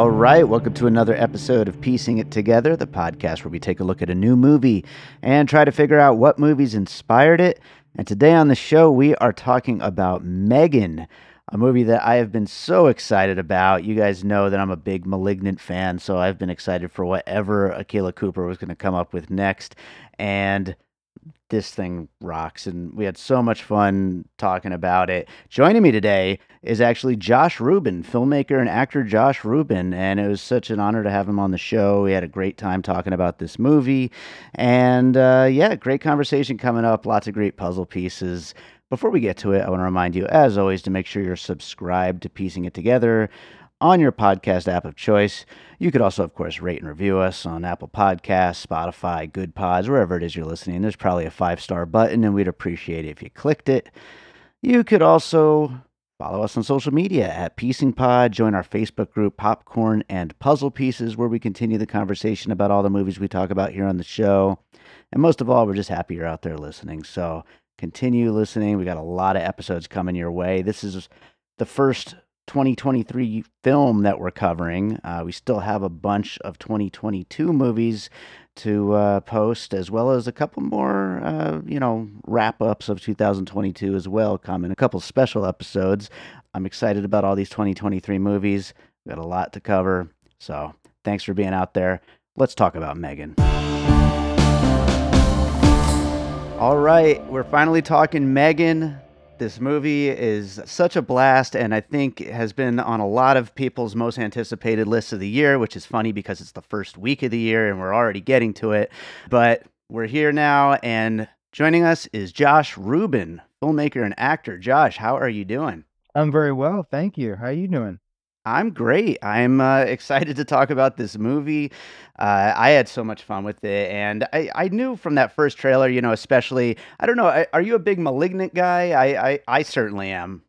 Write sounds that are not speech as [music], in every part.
All right, welcome to another episode of Piecing It Together, the podcast where we take a look at a new movie and try to figure out what movies inspired it. And today on the show, we are talking about Megan, a movie that I have been so excited about. You guys know that I'm a big Malignant fan, so I've been excited for whatever Akela Cooper was going to come up with next. And this thing rocks and we had so much fun talking about it. Joining me today is actually Josh Rubin, filmmaker and actor Josh Rubin, and it was such an honor to have him on the show. We had a great time talking about this movie, and uh, yeah, great conversation coming up. Lots of great puzzle pieces. Before we get to it, I want to remind you, as always, to make sure you're subscribed to Piecing It Together on your podcast app of choice. You could also, of course, rate and review us on Apple Podcasts, Spotify, Good Pods, wherever it is you're listening. There's probably a five star button, and we'd appreciate it if you clicked it. You could also follow us on social media at Piecing Pod. Join our Facebook group, Popcorn and Puzzle Pieces, where we continue the conversation about all the movies we talk about here on the show. And most of all, we're just happy you're out there listening. So continue listening. We got a lot of episodes coming your way. This is the first 2023 film that we're covering. Uh, we still have a bunch of 2022 movies to uh, post, as well as a couple more, uh, you know, wrap ups of 2022 as well coming. A couple special episodes. I'm excited about all these 2023 movies. We got a lot to cover. So thanks for being out there. Let's talk about Megan. All right, we're finally talking Megan. This movie is such a blast, and I think has been on a lot of people's most anticipated lists of the year, which is funny because it's the first week of the year and we're already getting to it. But we're here now, and joining us is Josh Rubin, filmmaker and actor. Josh, how are you doing? I'm very well, thank you. How are you doing? I'm great. I'm uh, excited to talk about this movie. Uh, I had so much fun with it, and I, I knew from that first trailer, you know, especially. I don't know. Are you a big *Malignant* guy? I, I, I certainly am.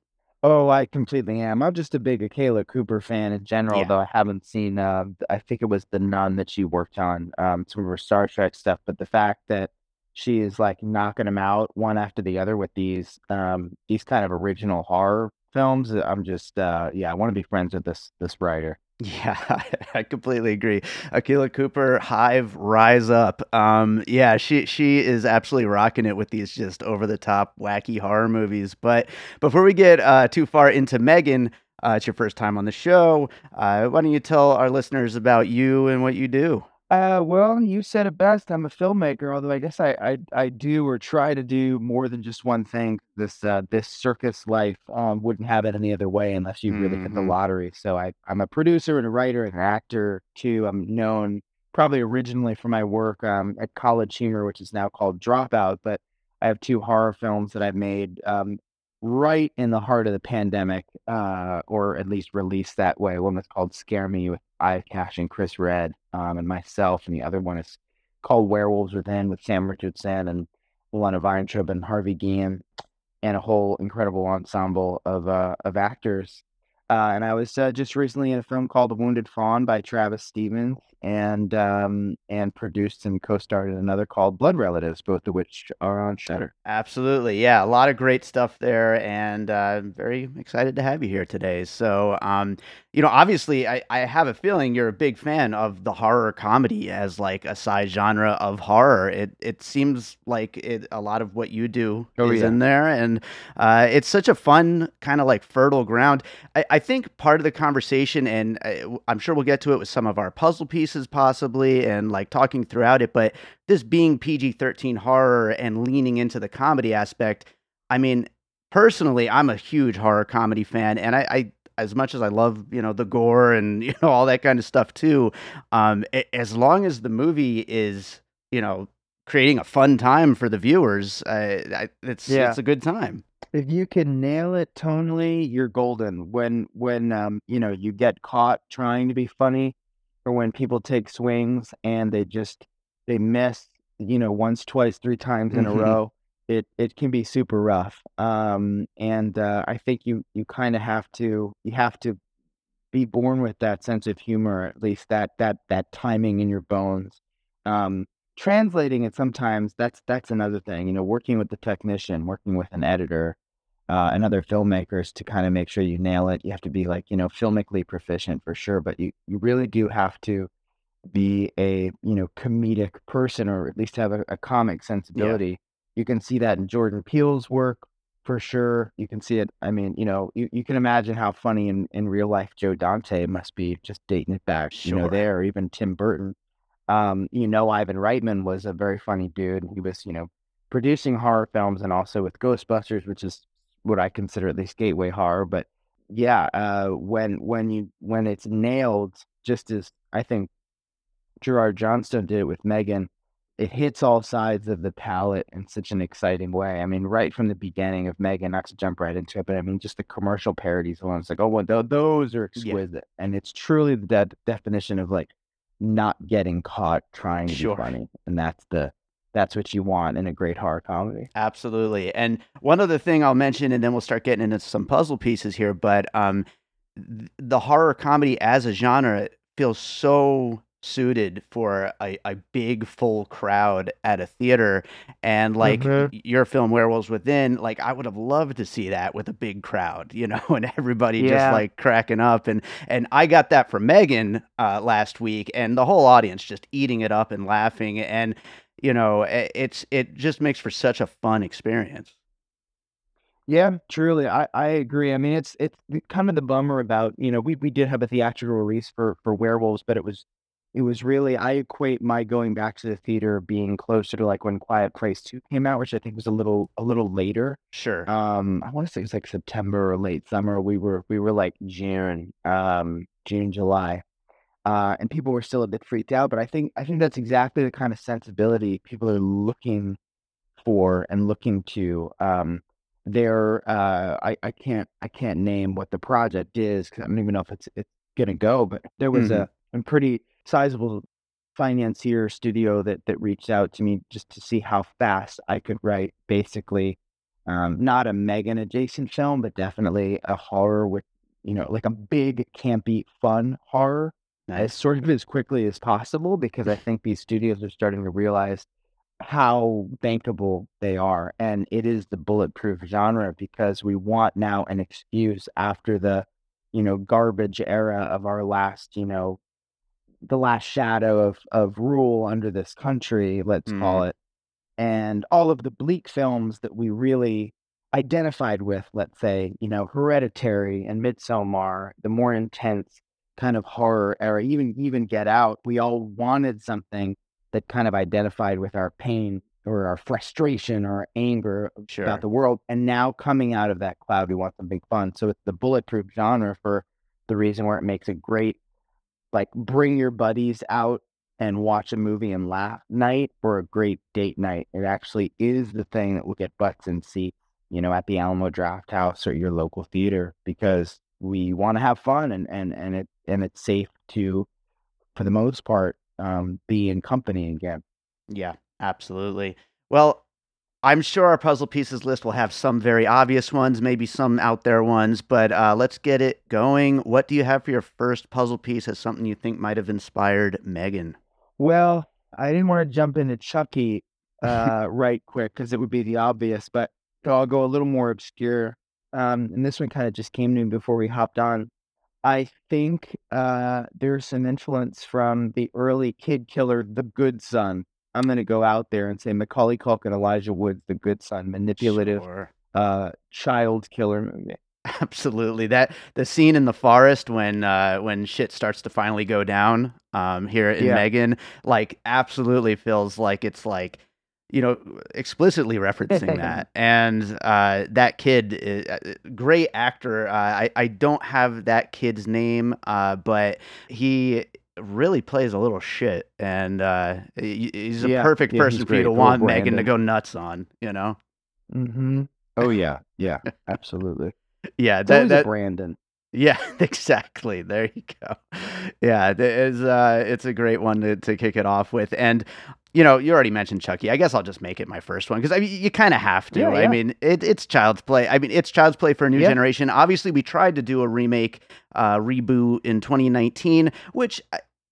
Oh, I completely am. I'm just a big Akela Cooper fan in general, Yeah. though I haven't seen. Uh, I think it was the Nun that she worked on, um, some of her Star Trek stuff. But the fact that she is like knocking them out one after the other with these um, these kind of original horror films, I'm just uh, yeah, I want to be friends with this this writer. [laughs] Yeah, [laughs] I completely agree. Akela Cooper, Hive, Rise Up. Um, yeah, she she is absolutely rocking it with these just over the top wacky horror movies. But before we get uh, too far into Megan, uh, it's your first time on the show. Uh, why don't you tell our listeners about you and what you do? Uh, well, you said it best. I'm a filmmaker, although I guess I, I I do or try to do more than just one thing. This uh this circus life um wouldn't have it any other way unless you really hit the Mhm. lottery. So I I'm a producer and a writer and an actor too. I'm known probably originally for my work um at College Humor, which is now called Dropout, but I have two horror films that I've made um right in the heart of the pandemic, uh, or at least released that way. One was called Scare Me with Aya Cash and Chris Red, um, and myself, and the other one is called Werewolves Within with Sam Richardson and Lana Vayntrub and Harvey Guillen, and a whole incredible ensemble of uh, of actors. Uh, and I was uh, just recently in a film called The Wounded Fawn by Travis Stevens, and um, and produced and co-starred in another called Blood Relatives, both of which are on Shudder. Absolutely. Yeah, a lot of great stuff there, and uh, I'm very excited to have you here today. So, um, you know, obviously, I, I have a feeling you're a big fan of the horror comedy as like a side genre of horror. It it seems like it, a lot of what you do Oh, is yeah. in there, and uh, it's such a fun kind of like fertile ground. I, I think part of the conversation, and uh, I'm sure we'll get to it with some of our puzzle pieces possibly, and like talking throughout it, but this being PG 13 horror and leaning into the comedy aspect, I mean, personally, I'm a huge horror comedy fan, and I, I as much as I love, you know, the gore and [laughs] you know all that kind of stuff too, um, as long as the movie is, you know, creating a fun time for the viewers, uh, it's yeah. it's a good time. If you can nail it tonally, you're golden. When when um you know you get caught trying to be funny, or when people take swings and they just they miss, you know, once, twice, three times in mm-hmm. a row it it can be super rough. Um, and uh, I think you you kind of have to you have to be born with that sense of humor, at least that that that timing in your bones. Um, translating it sometimes that's that's another thing. You know, working with the technician, working with an editor, uh, and other filmmakers to kind of make sure you nail it. You have to be like you know filmically proficient for sure, but you you really do have to be a you know comedic person or at least have a, a comic sensibility. Yeah you can see that in Jordan Peele's work for sure. You can see it. I mean, you know, you, you can imagine how funny in, in real life Joe Dante must be just dating it back, sure. you know, there, or even Tim Burton. Um, you know, Ivan Reitman was a very funny dude. He was, you know, producing horror films and also with Ghostbusters, which is what I consider at least gateway horror. But yeah, uh, when when you when it's nailed, just as I think Gerard Johnstone did it with Megan, it hits all sides of the palette in such an exciting way. I mean, right from the beginning of Megan, not to jump right into it, but I mean, just the commercial parodies alone. It's like, oh, well, th- those are exquisite, yeah. and it's truly the de- definition of like not getting caught trying to sure. be funny, and that's the that's what you want in a great horror comedy. Absolutely. And one other thing I'll mention, and then we'll start getting into some puzzle pieces here, but um, the horror comedy as a genre feels so suited for a, a big full crowd at a theater and like mm-hmm. your film werewolves within like i would have loved to see that with a big crowd you know [laughs] and everybody yeah. just like cracking up and and i got that from megan uh, last week and the whole audience just eating it up and laughing and you know it's it just makes for such a fun experience yeah, truly, I, I agree. I mean, it's it's kind of the bummer about you know we, we did have a theatrical release for for werewolves, but it was it was really I equate my going back to the theater being closer to like when Quiet Place 2 came out, which I think was a little a little later. Sure. Um, I want to say it was like September or late summer. We were we were like June, um, June, July. Uh, and people were still a bit freaked out, but I think I think that's exactly the kind of sensibility people are looking for and looking to. Um, there, uh, I, I can't I can't name what the project is because I don't even know if it's it's gonna go, but there was mm-hmm. a, a pretty sizable financier studio that that reached out to me just to see how fast I could write basically um, not a Megan adjacent film, but definitely a horror with you know like a big campy fun horror as sort of as quickly as possible because I think these studios are starting to realize how bankable they are and it is the bulletproof genre because we want now an excuse after the you know garbage era of our last you know the last shadow of of rule under this country, let's mm. call it, and all of the bleak films that we really identified with, let's say, you know, Hereditary and Midsommar, the more intense kind of horror era, even even Get Out, we all wanted something that kind of identified with our pain or our frustration or our anger sure. about the world. And now coming out of that cloud, we want something fun. So it's the bulletproof genre for the reason where it makes a great like bring your buddies out and watch a movie and laugh night or a great date night. It actually is the thing that will get butts in seats, you know, at the Alamo Drafthouse or your local theater because we want to have fun and and and it and it's safe to, for the most part, um, be in company again. Yeah, absolutely. Well, I'm sure our puzzle pieces list will have some very obvious ones, maybe some out there ones, but uh, let's get it going. What do you have for your first puzzle piece as something you think might have inspired Megan? Well, I didn't want to jump into Chucky [laughs] uh, right quick because it would be the obvious, but so I'll go a little more obscure. Um, and this one kind of just came to me before we hopped on. I think uh, there's some influence from the early kid killer, The Good Son, I'm going to go out there and say Macaulay Culkin, Elijah Woods, The Good Son, manipulative, sure. uh, child killer movie. [laughs] Absolutely. That the scene in the forest when uh when shit starts to finally go down um here in Yeah. Megan like absolutely feels like it's like you know explicitly referencing [laughs] that and uh that kid is, uh, great actor uh, I I don't have that kid's name uh but he really plays a little shit and uh he's a Yeah, perfect yeah, person for you to Little want Megan to go nuts on, you know. Mm-hmm. Oh yeah, yeah, absolutely. [laughs] Yeah, It's that that Brandon. Yeah, [laughs] exactly. There you go. Yeah, it is. Uh, it's a great one to, to kick it off with, and you know, you already mentioned Chucky. I guess I'll just make it my first one because I mean, you kind of have to. Yeah, I mean, it, it's Child's Play. I mean, it's Child's Play for a new Yeah. generation. Obviously, we tried to do a remake, uh, reboot in 2019, which.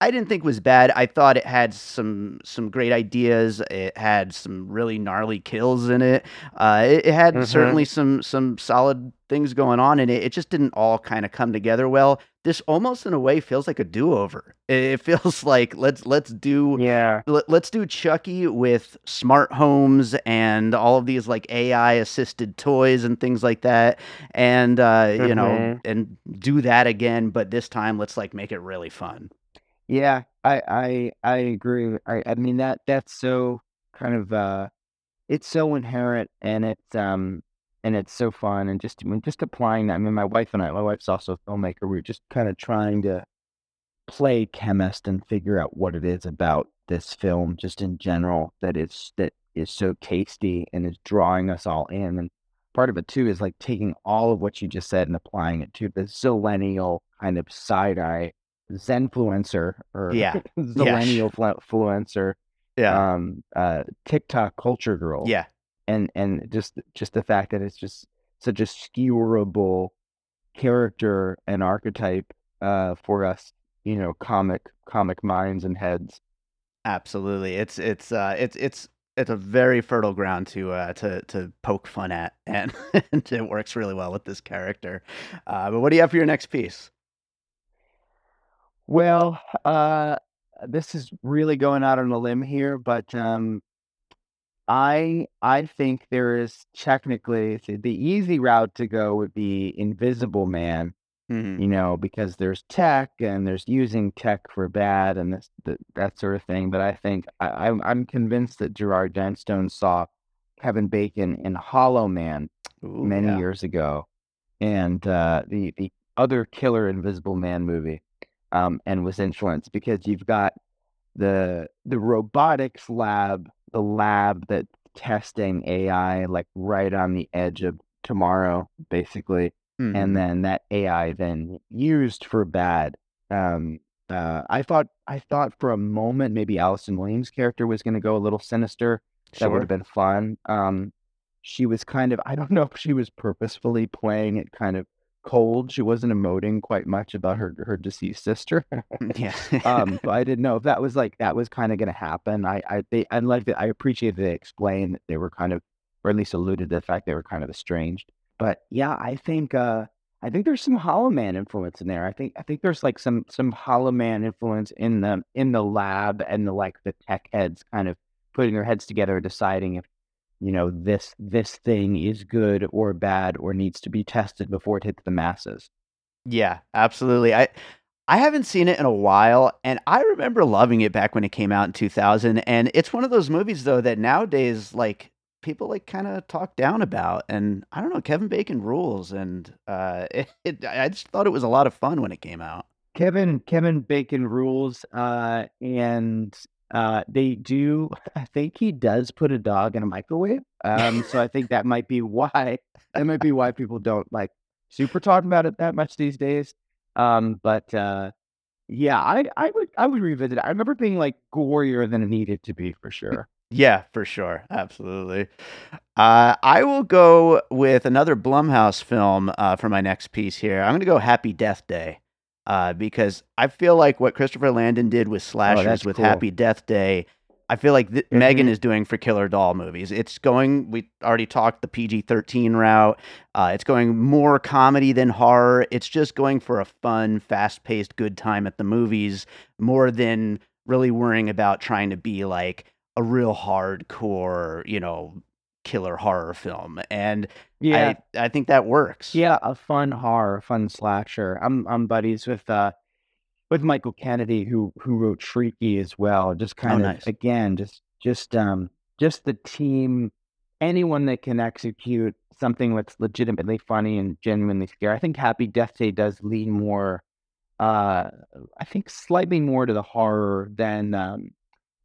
I, didn't think was bad. I thought it had some some great ideas. It had some really gnarly kills in it. Uh, it, it had Mhm. certainly some some solid things going on in it. It just didn't all kind of come together well. This almost in a way feels like a do over. [laughs] It, feels like let's let's do Yeah, let, let's do Chucky with smart homes and all of these like AI assisted toys and things like that, and uh, you know, Mhm. and do that again. But this time, let's like make it really fun. Yeah. I I I agree. I I mean that that's so kind of uh, it's so inherent and it's um and it's so fun and just I mean, just applying that. I mean, my wife and I, my wife's also a filmmaker. We are just kind of trying to play chemist and figure out what it is about this film just in general that is that is so tasty and is drawing us all in and part of it too is like taking all of what you just said and applying it to the zillennial kind of side-eye zenfluencer or [laughs] Yeah. zillennial flu- influencer Yeah, um uh tiktok culture girl yeah, and and just just the fact that it's just such a skewerable character and archetype uh for us you know comic comic minds and heads absolutely. It's it's uh, it's it's it's a very fertile ground to uh, to to poke fun at, and, [laughs] and it works really well with this character. Uh, but what do you have for your next piece? Well uh this is really going out on a limb here but um i i think there is technically the the easy route to go would be invisible man Mhm. you know, because there's tech and there's using tech for bad and this that, that sort of thing. But I think I, I'm I'm convinced that Gerard Johnstone saw Kevin Bacon in Hollow Man Ooh, many yeah. years ago, and uh, the the other killer Invisible Man movie, um, and was influenced because you've got the the robotics lab, the lab that's testing AI like right on the edge of tomorrow, basically Mhm. and then that AI then used for bad. Um, uh, I thought I thought for a moment maybe Allison Williams' character was going to go a little sinister. That would have been fun. Um, she was kind of I don't know if she was purposefully playing it kind of cold. She wasn't emoting quite much about her her deceased sister. yeah. [laughs] um, but I didn't know if that was like that was kind of going to happen. I I they I like that. I appreciate they explained that they were kind of, or at least alluded to the fact they were kind of estranged. But yeah, I think uh I think there's some Hollow Man influence in there. I think I think there's like some some Hollow Man influence in the in the lab and the like the tech heads kind of putting their heads together, deciding if you know this this thing is good or bad or needs to be tested before it hits the masses. Yeah, absolutely. I I haven't seen it in a while, and I remember loving it back when it came out in 2000. And it's one of those movies though that nowadays, like people like kind of talk down about. And I don't know, Kevin Bacon rules, and uh, [laughs] it, it, I just thought it was a lot of fun when it came out. Kevin Kevin Bacon rules, uh, and uh, they do. [laughs] I think he does put a dog in a microwave. Um, so I think that might be why [laughs] that might be why people don't like super talk about it that much these days. Um, but uh, yeah, I I would I would revisit it. I remember being like gorier than it needed to be for sure. Yeah, for sure. Absolutely. Uh, I will go with another Blumhouse film uh, for my next piece here. I'm going to go Happy Death Day uh, because I feel like what Christopher Landon did with slashers that's with cool. Happy Death Day, I feel like th- Megan Mhm. is doing for Killer Doll movies. It's going, we already talked the PG 13 route. Uh, it's going more comedy than horror. It's just going for a fun, fast paced, good time at the movies more than really worrying about trying to be like, a real hardcore, you know, killer horror film, and Yeah. I I think that works. Yeah, a fun horror, fun slasher. I'm I'm buddies with uh with Michael Kennedy who who wrote Freaky as well. Just Oh, kind of nice. again, just just um just the team, anyone that can execute something that's legitimately funny and genuinely scary. I think Happy Death Day does lean more uh I think slightly more to the horror than um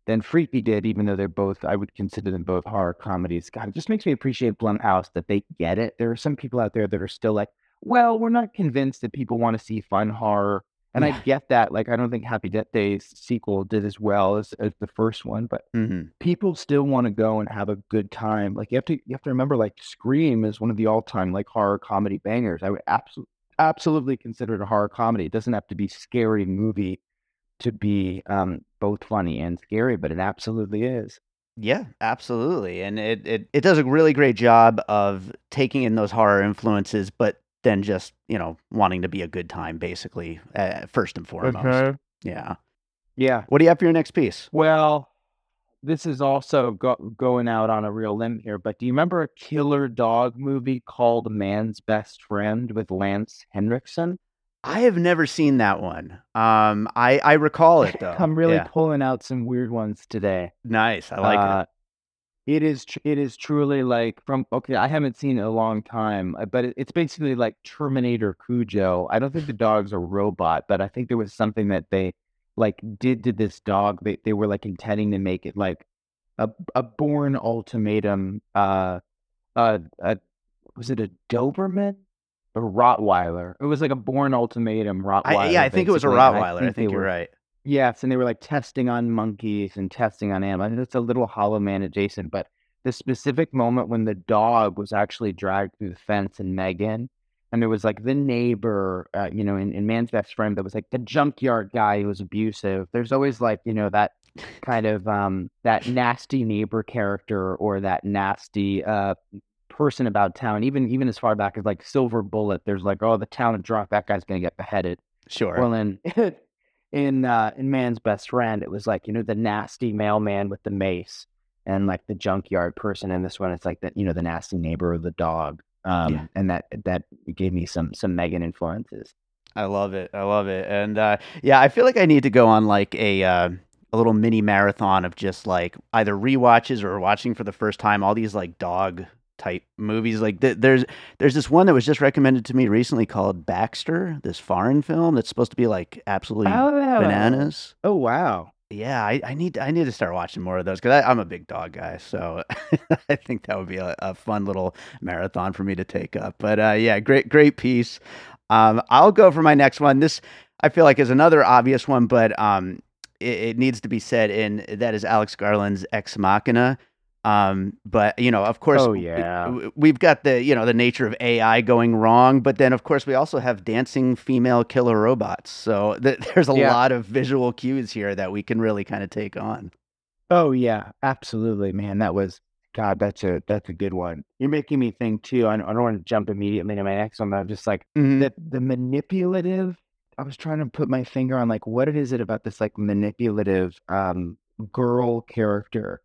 than Freaky did, even though they're both, I would consider them both horror comedies. God, it just makes me appreciate Blumhouse that they get it. There are some people out there that are still like, well, we're not convinced that people want to see fun horror. And Yeah. I get that. Like, I don't think Happy Death Day's sequel did as well as, as the first one, but hmm people still want to go and have a good time. Like, you have to you have to remember, like, Scream is one of the all time like horror comedy bangers. I would absolutely absolutely consider it a horror comedy. It doesn't have to be scary movie to be um, both funny and scary, but it absolutely is. Yeah, absolutely. And it, it it does a really great job of taking in those horror influences, but then just, you know, wanting to be a good time, basically, uh, first and foremost. Yeah. Yeah. What do you have for your next piece? Well, this is also go- going out on a real limb here, but do you remember a killer dog movie called Man's Best Friend with Lance Henriksen? I have never seen that one. Um, I I recall it [laughs] though. I'm really Yeah. pulling out some weird ones today. nice. I like it. Uh, It is tr- it is truly like from okay, I haven't seen it in a long time, uh, but it, it's basically like Terminator Cujo. I don't think the [laughs] dog's a robot, but I think there was something that they like did to this dog. They they were like intending to make it like a a Bourne Ultimatum. Uh, uh, uh was it a Doberman? A Rottweiler. It was like a Bourne Ultimatum Rottweiler. I, yeah, I think it was a basically, and Rottweiler. I think, you're were- right. Yes, and they were like testing on monkeys and testing on animals. I it's a little Hollow Man adjacent, but the specific moment when the dog was actually dragged through the fence and Megan, and there was like the neighbor, uh, you know, in, in Man's Best Friend, that was like the junkyard guy who was abusive. There's always like, you know, that kind of um that nasty neighbor character or that nasty uh person about town. Even even as far back as like Silver Bullet, there's like, oh, the town of drunk, that guy's gonna get beheaded. Sure. Well, in [laughs] in uh, in Man's Best Friend, it was like you know the nasty mailman with the mace, and like the junkyard person. In this one, it's like that you know the nasty neighbor or the dog. Um, Yeah. and that that gave me some some Megan influences. I love it. I love it. And uh, yeah, I feel like I need to go on like a uh, a little mini marathon of just like either rewatches or watching for the first time all these like dog type movies. Like th- there's there's this one that was just recommended to me recently called Baxter, this foreign film that's supposed to be like absolutely bananas. Oh wow! Yeah, I, I need I need to start watching more of those because I'm a big dog guy, so [laughs] I think that would be a, a fun little marathon for me to take up. But uh, yeah, great great piece. Um, I'll go for my next one. This I feel like is another obvious one, but um, it, it needs to be said, and that is Alex Garland's Ex Machina. Um, but you know, of course, Oh, yeah. we've got the you know the nature of AI going wrong, but then of course we also have dancing female killer robots. So th- [laughs] there's a Yeah. lot of visual cues here that we can really kind of take on. Oh yeah, absolutely, man. That was God. That's a that's a good one. You're making me think too. I don't, I don't want to jump immediately to my next one, but I'm just like Mhm. the the manipulative. I was trying to put my finger on like what it is it about this like manipulative um girl character,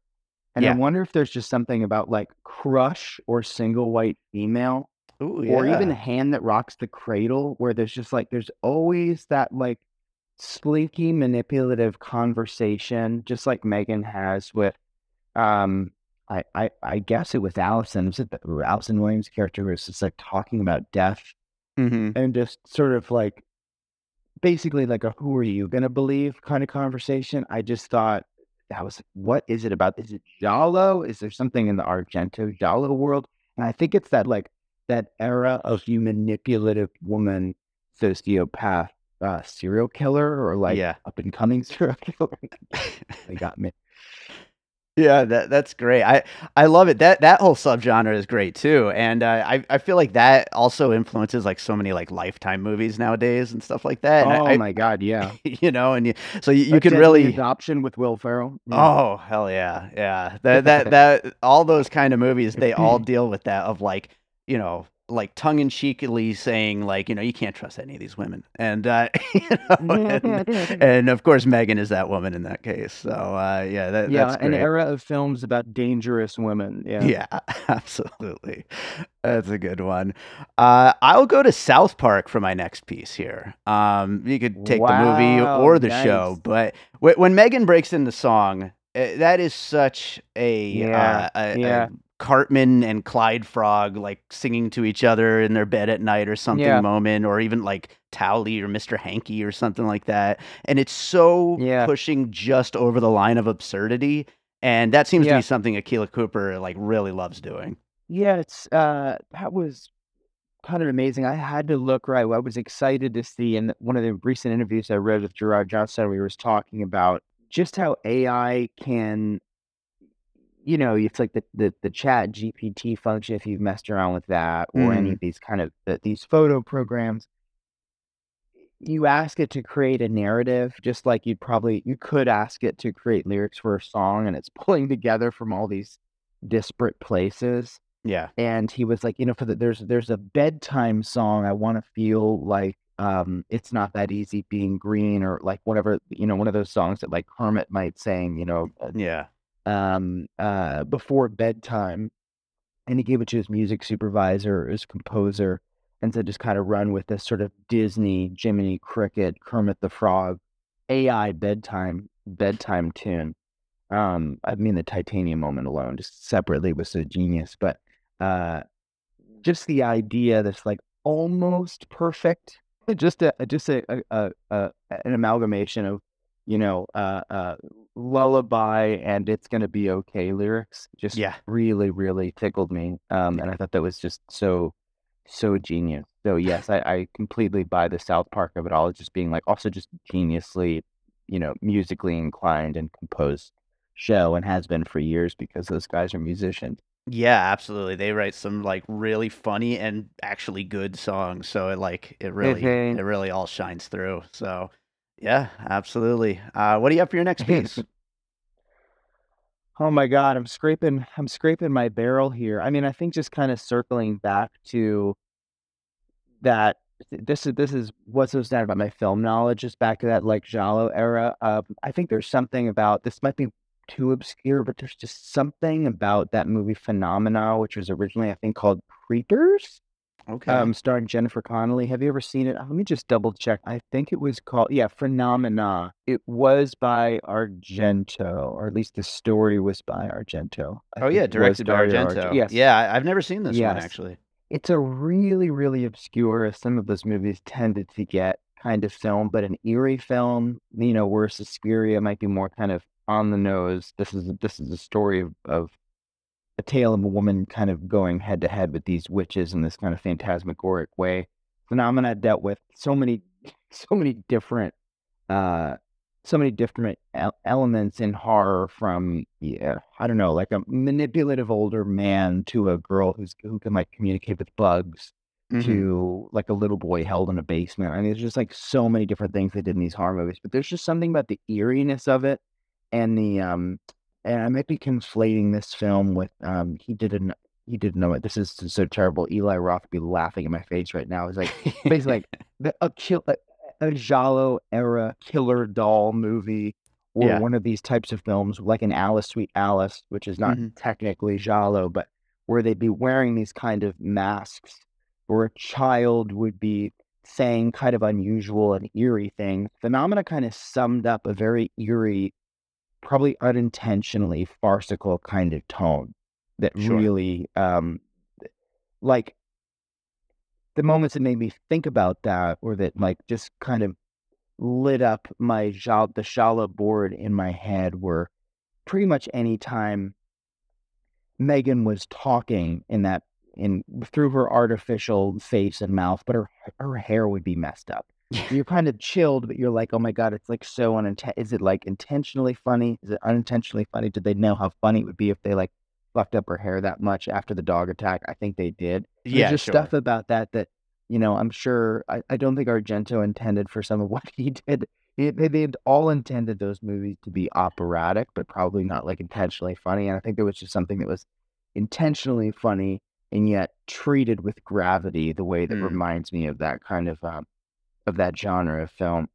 and I wonder if there's just something about like crush or single white female Ooh, or even yeah. hand that rocks the cradle where there's just like there's always that like slinky manipulative conversation just like megan has with um i i, I guess it was allison was it the, allison williams character who was just like talking about death Mhm. and just sort of like basically like a who are you gonna believe kind of conversation i just thought that was what is it about is it Giallo? is there something in the argento Giallo world and i think it's that like that era of you manipulative woman sociopath uh serial killer or like Yeah. up and coming [laughs] serial killer they got me Yeah, that that's great. I I love it. That that whole subgenre is great too, and uh, I I feel like that also influences like so many like Lifetime movies nowadays and stuff like that. And oh I, my god yeah [laughs] you know, and you, so you, you can really. adoption with will ferrell Yeah. Oh hell yeah, yeah. That that that all those kind of movies they all [laughs] deal with that of like you know like tongue in cheekily saying like you know you can't trust any of these women, and uh, [laughs] you [laughs] know, and, and, of course Megan is that woman in that case. So uh, yeah, that, yeah, that's an era of films about dangerous women. Yeah, Yeah, [laughs] absolutely. That's a good one. Uh, I'll go to South Park for my next piece here. Um, you could take the movie or the show, but wh- when Megan breaks in the song, uh, that is such a, Yeah, uh, a, a yeah. Cartman and Clyde Frog like singing to each other in their bed at night or something Yeah. moment, or even like Towelie or Mr. Hanky or something like that. And it's so Yeah. pushing just over the line of absurdity. And that seems to be something Akela Cooper like really loves doing. Yeah, it's uh that was kind of amazing. I had to look right. I was excited to see in one of the recent interviews I read with Gerard Johnstone, we was talking about just how AI can you know, it's like the, the the chat GPT function if you've messed around with that or any of these kind of the, these photo programs. You ask it to create a narrative, just like you'd probably you could ask it to create lyrics for a song, and it's [laughs] pulling together from all these disparate places Yeah. and he was like, you know, for the there's there's a bedtime song. I want to feel like um, it's not that easy being green, or like whatever, you know, one of those songs that like Kermit might sing, you know, uh, Yeah. Um, uh, before bedtime. And he gave it to his music supervisor, his composer, and said just kind of run with this sort of Disney Jiminy Cricket Kermit the Frog AI bedtime bedtime tune. Um, I mean the titanium moment alone, just separately was so genius. But uh just the idea that's like almost perfect. [laughs] Just a just a, a, a, a an amalgamation of, you know, uh uh lullaby and it's gonna be okay lyrics. Just Yeah. really, really tickled me. Um and I thought that was just so so genius. So yes, I, I completely buy the South Park of it all, just being like also just geniusly, you know, musically inclined and composed show and has been for years because those guys are musicians. Yeah, absolutely. They write some like really funny and actually good songs. So it like it really Mhm. it really all shines through. So yeah, absolutely. Uh what do you have for your next piece? [laughs] Oh my God, I'm scraping I'm scraping my barrel here. I mean, I think just kind of circling back to that this is this is what's so sad about my film knowledge, just back to that like Giallo era. Um, I think there's something about this might be too obscure, but there's just something about that movie Phenomena, which was originally I think called Creepers. Okay. um, starring Jennifer Connelly. Have you ever seen it? Uh, Let me just double check. I think it was called, yeah, Phenomena. It was by Argento, or at least the story was by Argento. I oh yeah, directed by Dario Argento. Yes. Yeah, I've never seen this one actually. It's a really, really obscure, as some of those movies tended to get, kind of film, but an eerie film, you know, where Suspiria might be more kind of on the nose. This is this is a story of, of a tale of a woman kind of going head to head with these witches in this kind of phantasmagoric way. Phenomena dealt with so many, [laughs] so many different, uh, so many different elements in horror from, yeah, I don't know, like a manipulative older man to a girl who's who can like communicate with bugs Mhm. to like a little boy held in a basement. I mean, there's just like so many different things they did in these horror movies, but there's just something about the eeriness of it and the um and I might be conflating this film with um he did an he didn't know it. This is so terrible. Eli Roth would be laughing in my face right now. It's like basically like [laughs] the, a kill a, a Giallo era killer doll movie or Yeah. one of these types of films like an Alice Sweet Alice, which is not Mhm. technically Giallo, but where they'd be wearing these kind of masks or a child would be saying kind of unusual and eerie things. Phenomena kind of summed up a very eerie, probably unintentionally farcical kind of tone that Sure. really um like the moments that made me think about that or that like just kind of lit up my Jal- the Shala board in my head were pretty much any time Megan was talking in that in through her artificial face and mouth, but her her hair would be messed up. You're kind of chilled, but you're like, oh my god, it's like so uninten. Is it like intentionally funny? Is it unintentionally funny? Did they know how funny it would be if they like fucked up her hair that much after the dog attack? I think they did. There's Yeah, just sure. stuff about that that you know. I'm sure. I, I don't think Argento intended for some of what [laughs] he did. He, they they all intended those movies to be operatic, but probably not like intentionally funny. And I think there was just something that was intentionally funny and yet treated with gravity the way that Mm. reminds me of that kind of um, of that genre of film.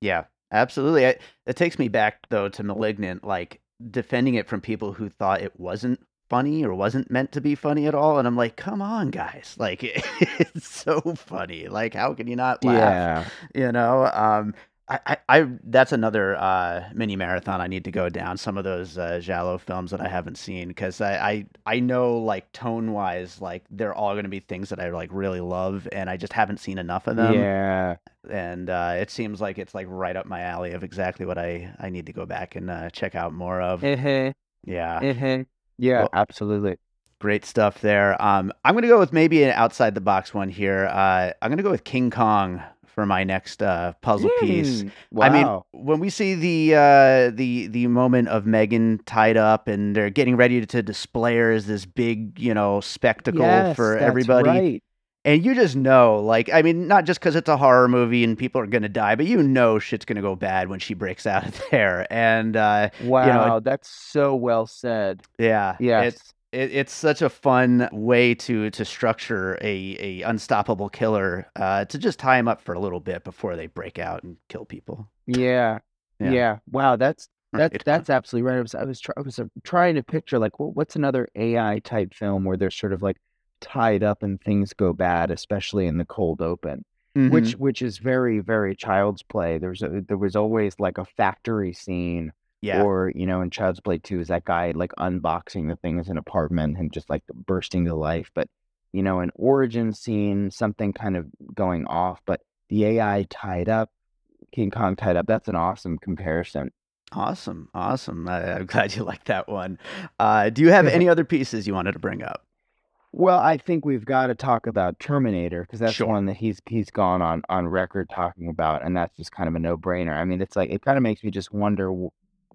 Yeah, absolutely. It, it takes me back though to Malignant, like defending it from people who thought it wasn't funny or wasn't meant to be funny at all, and I'm like, come on, guys, [laughs] like it's so funny. Like, how can you not laugh? Yeah, You know, um, I, I, I that's another uh, mini marathon I need to go down. Some of those uh, Giallo films that I haven't seen because I, I I know like tone wise, like they're all going to be things that I like really love, and I just haven't seen enough of them yeah. and uh, it seems like it's like right up my alley of exactly what I I need to go back and uh, check out more of. Eh-heh, Yeah, eh-heh. Yeah, Well- absolutely. great stuff there. Um, I'm gonna go with maybe an outside the box one here. Uh, I'm gonna go with King Kong for my next uh, puzzle piece. Mm, I mean, when we see the uh, the the moment of Megan tied up and they're getting ready to display her as this big, you know, spectacle Yes, for everybody, right. and you just know, like, I mean, not just because it's a horror movie and people are gonna die, but you know shit's gonna go bad when she breaks out of [laughs] there. And uh, Wow, that's so well said. yeah, Yes. it's it, it's such a fun way to to structure a a unstoppable killer uh, to just tie him up for a little bit before they break out and kill people. Yeah. Yeah. Yeah. Wow, that's that's Right. that's absolutely right. I was I was try, I was uh, trying to picture like well, what's another AI type film where they're sort of like tied up and things go bad, especially in the cold open, Mhm. which which is very very child's play. There's a, there was always like a factory scene yeah, or you know in Child's Play 2 is that guy like unboxing the things in an apartment and just like bursting to life. But you know an origin scene, something kind of going off, but the AI tied up, King Kong tied up. That's an awesome comparison. awesome, awesome. I, I'm [laughs] glad you like that one. Uh, do you have [laughs] any other pieces you wanted to bring up? Well, I think we've got to talk about Terminator because that's Sure. one that he's he's gone on on record talking about, and that's just kind of a no brainer. I mean, it's like it kind of makes me just wonder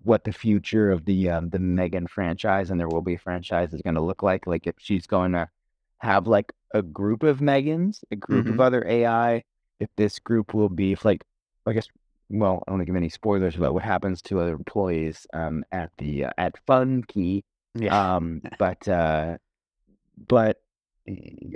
what the future of the um, the Megan franchise and there will be franchise is going to look like. Like if she's going to have like a group of Megans, a group of Mhm. other AI, if this group will be if like I guess. Well, I don't want to give any spoilers about what happens to other employees um, at the uh, at Funki, Yeah, um, but uh, but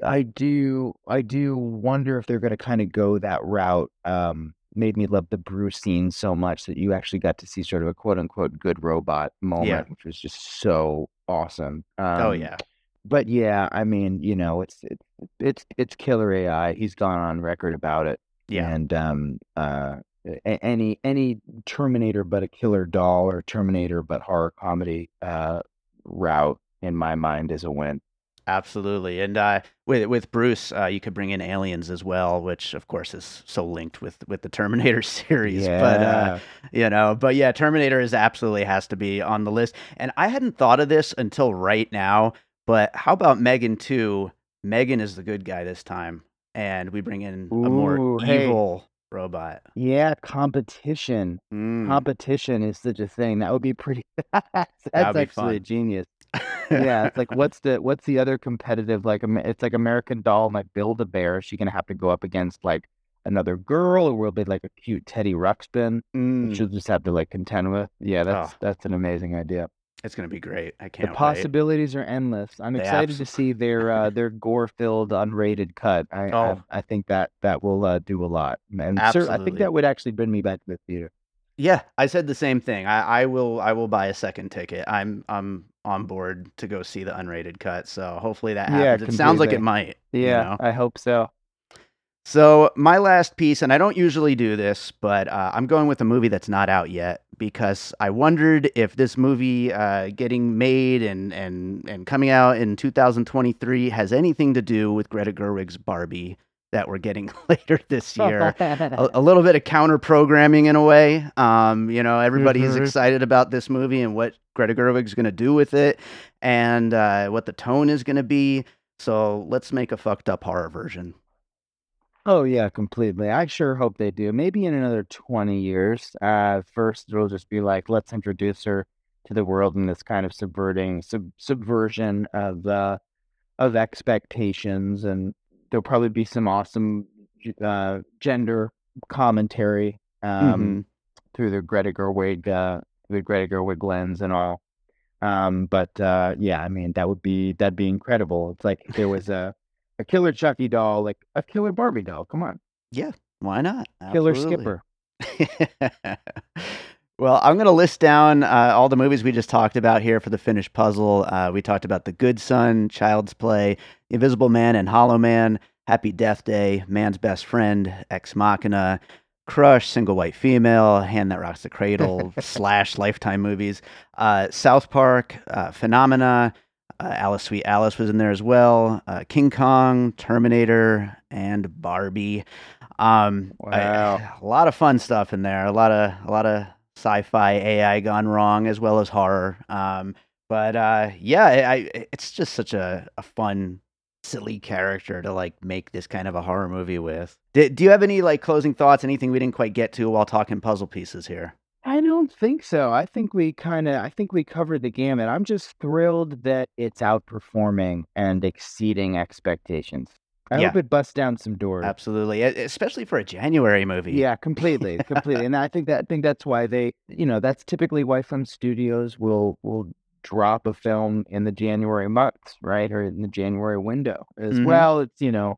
I do I do wonder if they're going to kind of go that route. Um, made me love the Bruce scene so much that you actually got to see sort of a quote unquote good robot moment, which was just so awesome. oh Um, yeah, but yeah, I mean, you know, it's it's it's it's killer AI. He's gone on record about it. yeah. And um, uh, any any Terminator but a killer doll or Terminator but horror comedy uh, route in my mind is a win. Absolutely, and uh, with with Bruce, uh, you could bring in aliens as well, which of course is so linked with with the Terminator [laughs] series. Yeah. But uh, you know, but yeah, Terminator is absolutely has to be on the list. And I hadn't thought of this until right now. But how about Megan too? Megan is the good guy this time, and we bring in a more hey. evil robot. yeah, competition. Mm, Competition is such a thing. That would be pretty. [laughs] That's That'd be actually fun. genius. Yeah, it's like [laughs] what's the what's the other competitive like? It's like American Doll, like Build a Bear. Is she gonna have to go up against like another girl, or will it be like a cute Teddy Ruxpin? Mm, She'll just have to like contend with. Yeah, that's Oh. that's an amazing idea. it's gonna be great. I can't. The possibilities are endless. I'm They excited abso- to see their uh, [laughs] their gore-filled, unrated cut. I Oh. I, I think that that will uh, do a lot, and cer- I think that would actually bring me back to the theater. Yeah, I said the same thing. I, I will I will buy a second ticket. I'm I'm on board to go see the unrated cut. So hopefully that Yeah, happens. it sounds like it might. you Yeah, know? I hope so. So my last piece, and I don't usually do this, but uh, I'm going with a movie that's not out yet because I wondered if this movie uh, getting made and and and coming out in 2023 has anything to do with Greta Gerwig's Barbie that we're getting [laughs] later this [laughs] year. a, a little bit of counter programming in a way. Um, you know, everybody's Mhm. excited about this movie and what Greta Gerwig's going to do with it, and uh, what the tone is going to be. So let's make a fucked up horror version. Oh yeah, completely. I sure hope they do. Maybe in another 20 years. Uh, first it'll just be like, let's introduce her to the world in this kind of subverting sub subversion of uh of expectations, and there'll probably be some awesome uh gender commentary um Mhm. through the Greta Gerwig uh the Greta Gerwig lens and all. Um, but uh, yeah, I mean that would be that'd be incredible. It's like if there was a a killer Chucky doll, like a killer Barbie doll. Come on, Yeah, why not? killer Skipper. [laughs] [laughs] well, I'm going to list down uh, all the movies we just talked about here for the finished puzzle. Uh, we talked about The Good Son, Child's Play, Invisible Man and Hollow Man, Happy Death Day, Man's Best Friend, Ex Machina, Crush, Single White Female, Hand That Rocks the Cradle, [laughs] slash Lifetime movies, uh, South Park, uh, Phenomena, uh, Alice Sweet Alice was in there as well, uh, King Kong, Terminator, and Barbie. Um, Wow. [sighs] a lot of fun stuff in there. A lot of a lot of sci-fi AI gone wrong as well as horror. Um, but uh, yeah, I, I, it's just such a, a fun, silly character to like make this kind of a horror movie with. Do, do you have any like closing thoughts? Anything we didn't quite get to while talking puzzle pieces here? I don't think so. I think we kind of, I think we covered the gamut. I'm just thrilled that it's outperforming and exceeding expectations. I Yeah. hope it busts down some doors. Absolutely, especially for a January movie. Yeah, completely, completely. And I think that I think that's why they, you know, that's typically why some studios will will drop a film in the January months, right, or in the January window. As Mhm. well, it's you know,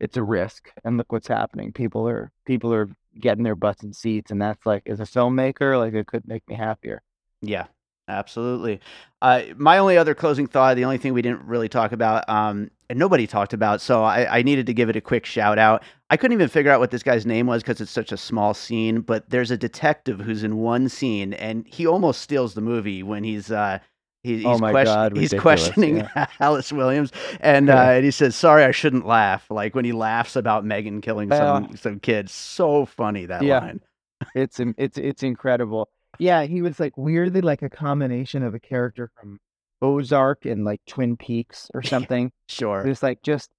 it's a risk. And look what's happening. People are people are getting their butts in seats, and that's like, as a filmmaker, like it could make me happier. Yeah, absolutely. Uh, my only other closing thought, the only thing we didn't really talk about, um, and nobody talked about, so I, I needed to give it a quick shout out. I couldn't even figure out what this guy's name was because it's such a small scene, but there's a detective who's in one scene, and he almost steals the movie when he's. Uh, he, he's, Oh my question- God, he's questioning yeah. [laughs] Alice Williams, and Yeah. uh, and he says, "Sorry, I shouldn't laugh." Like when he laughs about Megan killing some some kids, so funny that yeah. line. It's it's it's incredible. Yeah, he was like weirdly like a combination of a character from Ozark and like Twin Peaks or [laughs] something. Sure. There's like just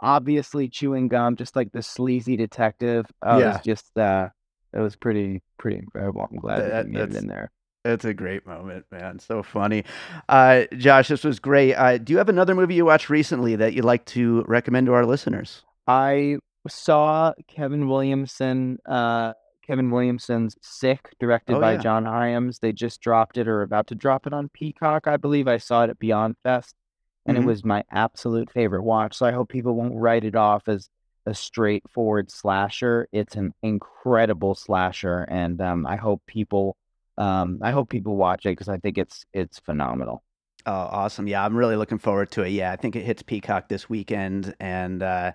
obviously chewing gum, just like the sleazy detective. Oh, it Yeah. was just uh it was pretty pretty incredible. I'm glad That- that, made it that's- in there. It's a great moment, man. So funny. Uh, Josh, this was great. Uh, do you have another movie you watched recently that you'd like to recommend to our listeners? I saw Kevin Williamson uh Kevin Williamson's Sick, directed Oh, by yeah. John Hyams. They just dropped it or about to drop it on Peacock, I believe. I saw it at Beyond Fest and Mhm. it was my absolute favorite watch. So I hope people won't write it off as a straightforward slasher. It's an incredible slasher, and um, I hope people, um, I hope people watch it because I think it's it's phenomenal. Oh, awesome. Yeah, I'm really looking forward to it. Yeah, I think it hits Peacock this weekend. And uh,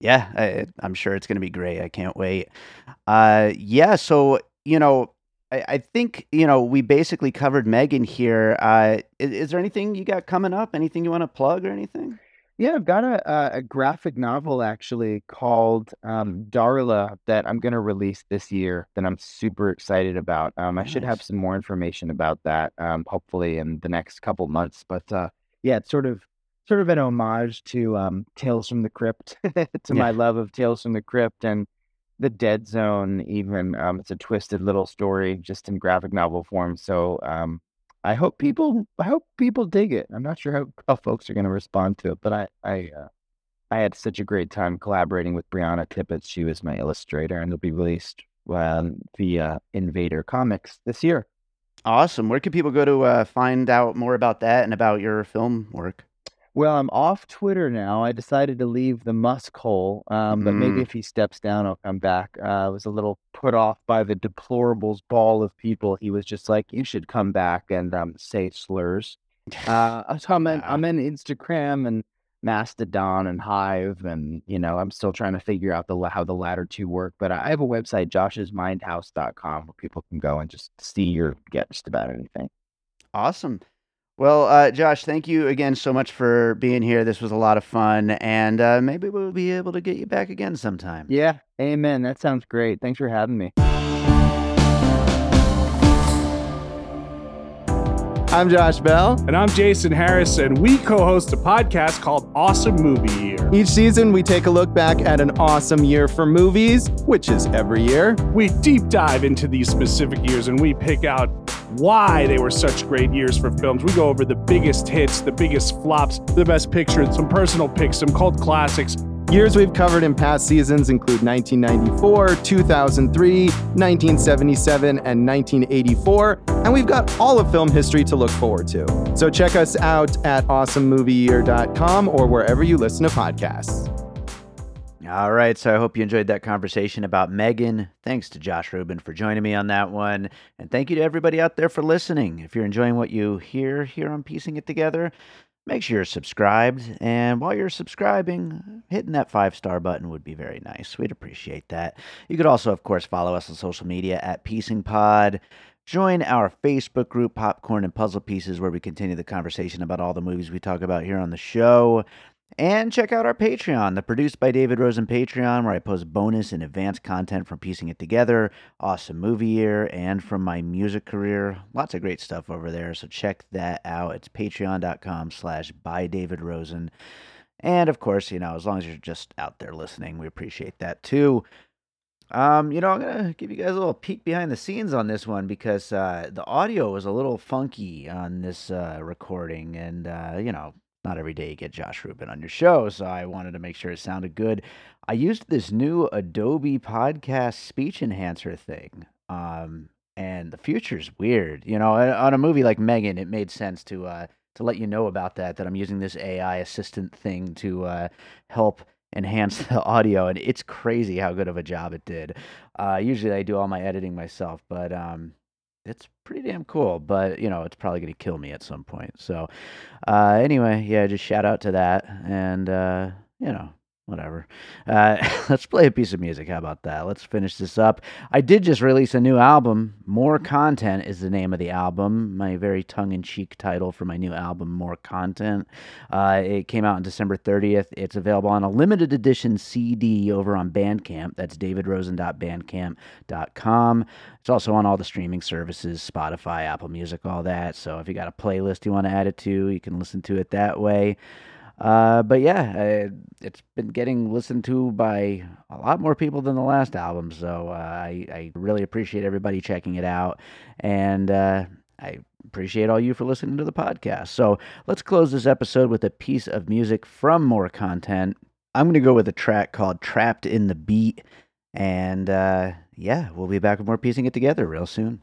yeah, I, I'm sure it's going to be great. I can't wait. Uh, yeah, so, you know, I, I think, you know, we basically covered Megan here. Uh, is, is there anything you got coming up? Anything you want to plug or anything? Yeah, I've got a a, a graphic novel actually called um, Darla that I'm gonna release this year that I'm super excited about. Um, I should have some more information about that, um, hopefully in the next couple months. But uh, yeah, it's sort of sort of an homage to um, Tales from the Crypt, [laughs] to my love of Tales from the Crypt and the Dead Zone. Even um, it's a twisted little story, just in graphic novel form. So um, I hope people I hope people dig it. I'm not sure how, how folks are going to respond to it, but I I uh, I had such a great time collaborating with Brianna Tippett. She was my illustrator, and it'll be released um, via Invader Comics this year. Awesome. Where can people go to uh, find out more about that and about your film work? Well, I'm off Twitter now. I decided to leave the Musk hole, um, but maybe Mm. if he steps down, I'll come back. Uh, I was a little put off by the deplorables ball of people. He was just like, "You should come back and um, say slurs." Uh, so I'm in, Wow. I'm in Instagram and Mastodon and Hive, and you know, I'm still trying to figure out the how the latter two work. But I have a website, josh'smindhouse.com, where people can go and just see or get just about anything. Awesome. Well, uh, Josh, thank you again so much for being here. This was a lot of fun, and uh, maybe we'll be able to get you back again sometime. Yeah, amen. That sounds great. Thanks for having me. I'm Josh Bell. And I'm Jason Harris, and we co host a podcast called Awesome Movie Year. Each season, we take a look back at an awesome year for movies, which is every year. We deep dive into these specific years and we pick out why they were such great years for films. We go over the biggest hits, the biggest flops, the best pictures, some personal picks, some cult classics, Years we've covered in past seasons include 1994, 2003, 1977, and 1984, and we've got all of film history to look forward to. So check us out at awesomemovieyear.com or wherever you listen to podcasts. All right, so I hope you enjoyed that conversation about Megan. Thanks to Josh Rubin for joining me on that one. And thank you to everybody out there for listening. If you're enjoying what you hear here on Piecing It Together, make sure you're subscribed. And while you're subscribing, hitting that five star button would be very nice. We'd appreciate that. You could also, of course, follow us on social media at Piecing Pod. Join our Facebook group, Popcorn and Puzzle Pieces, where we continue the conversation about all the movies we talk about here on the show. And check out our Patreon, the Produced by David Rosen Patreon, where I post bonus and advanced content from piecing it together, awesome movie year, and from my music career. Lots of great stuff over there, so check that out. It's patreon.com slash by David Rosen. And of course, you know, as long as you're just out there listening, we appreciate that too. Um, you know, I'm gonna give you guys a little peek behind the scenes on this one because uh, the audio was a little funky on this uh, recording, and uh, you know, not every day you get Josh Rubin on your show, so I wanted to make sure it sounded good. I used this new Adobe podcast speech enhancer thing. Um, and the future's weird. You know, on a movie like Megan, it made sense to uh to let you know about that that I'm using this AI assistant thing to uh help enhance [laughs] the audio and it's crazy how good of a job it did. Uh usually I do all my editing myself, but um it's pretty damn cool, but you know, it's probably going to kill me at some point. So, uh, anyway, yeah, just shout out to that. And, uh, you know, whatever. Uh, [laughs] let's play a piece of music. How about that? Let's finish this up. I did just release a new album. More Content is the name of the album. My very tongue in cheek title for my new album, More Content. Uh, it came out on December 30th. It's available on a limited edition CD over on Bandcamp. That's davidrosen.bandcamp.com. It's also on all the streaming services Spotify, Apple Music, all that. So if you got a playlist you want to add it to, you can listen to it that way. Uh, but yeah, uh, it's been getting listened to by a lot more people than the last album. So uh, I, I really appreciate everybody checking it out. And uh, I appreciate all you for listening to the podcast. So let's close this episode with a piece of music from more content. I'm going to go with a track called Trapped in the Beat. And uh, yeah, we'll be back with more piecing it together real soon.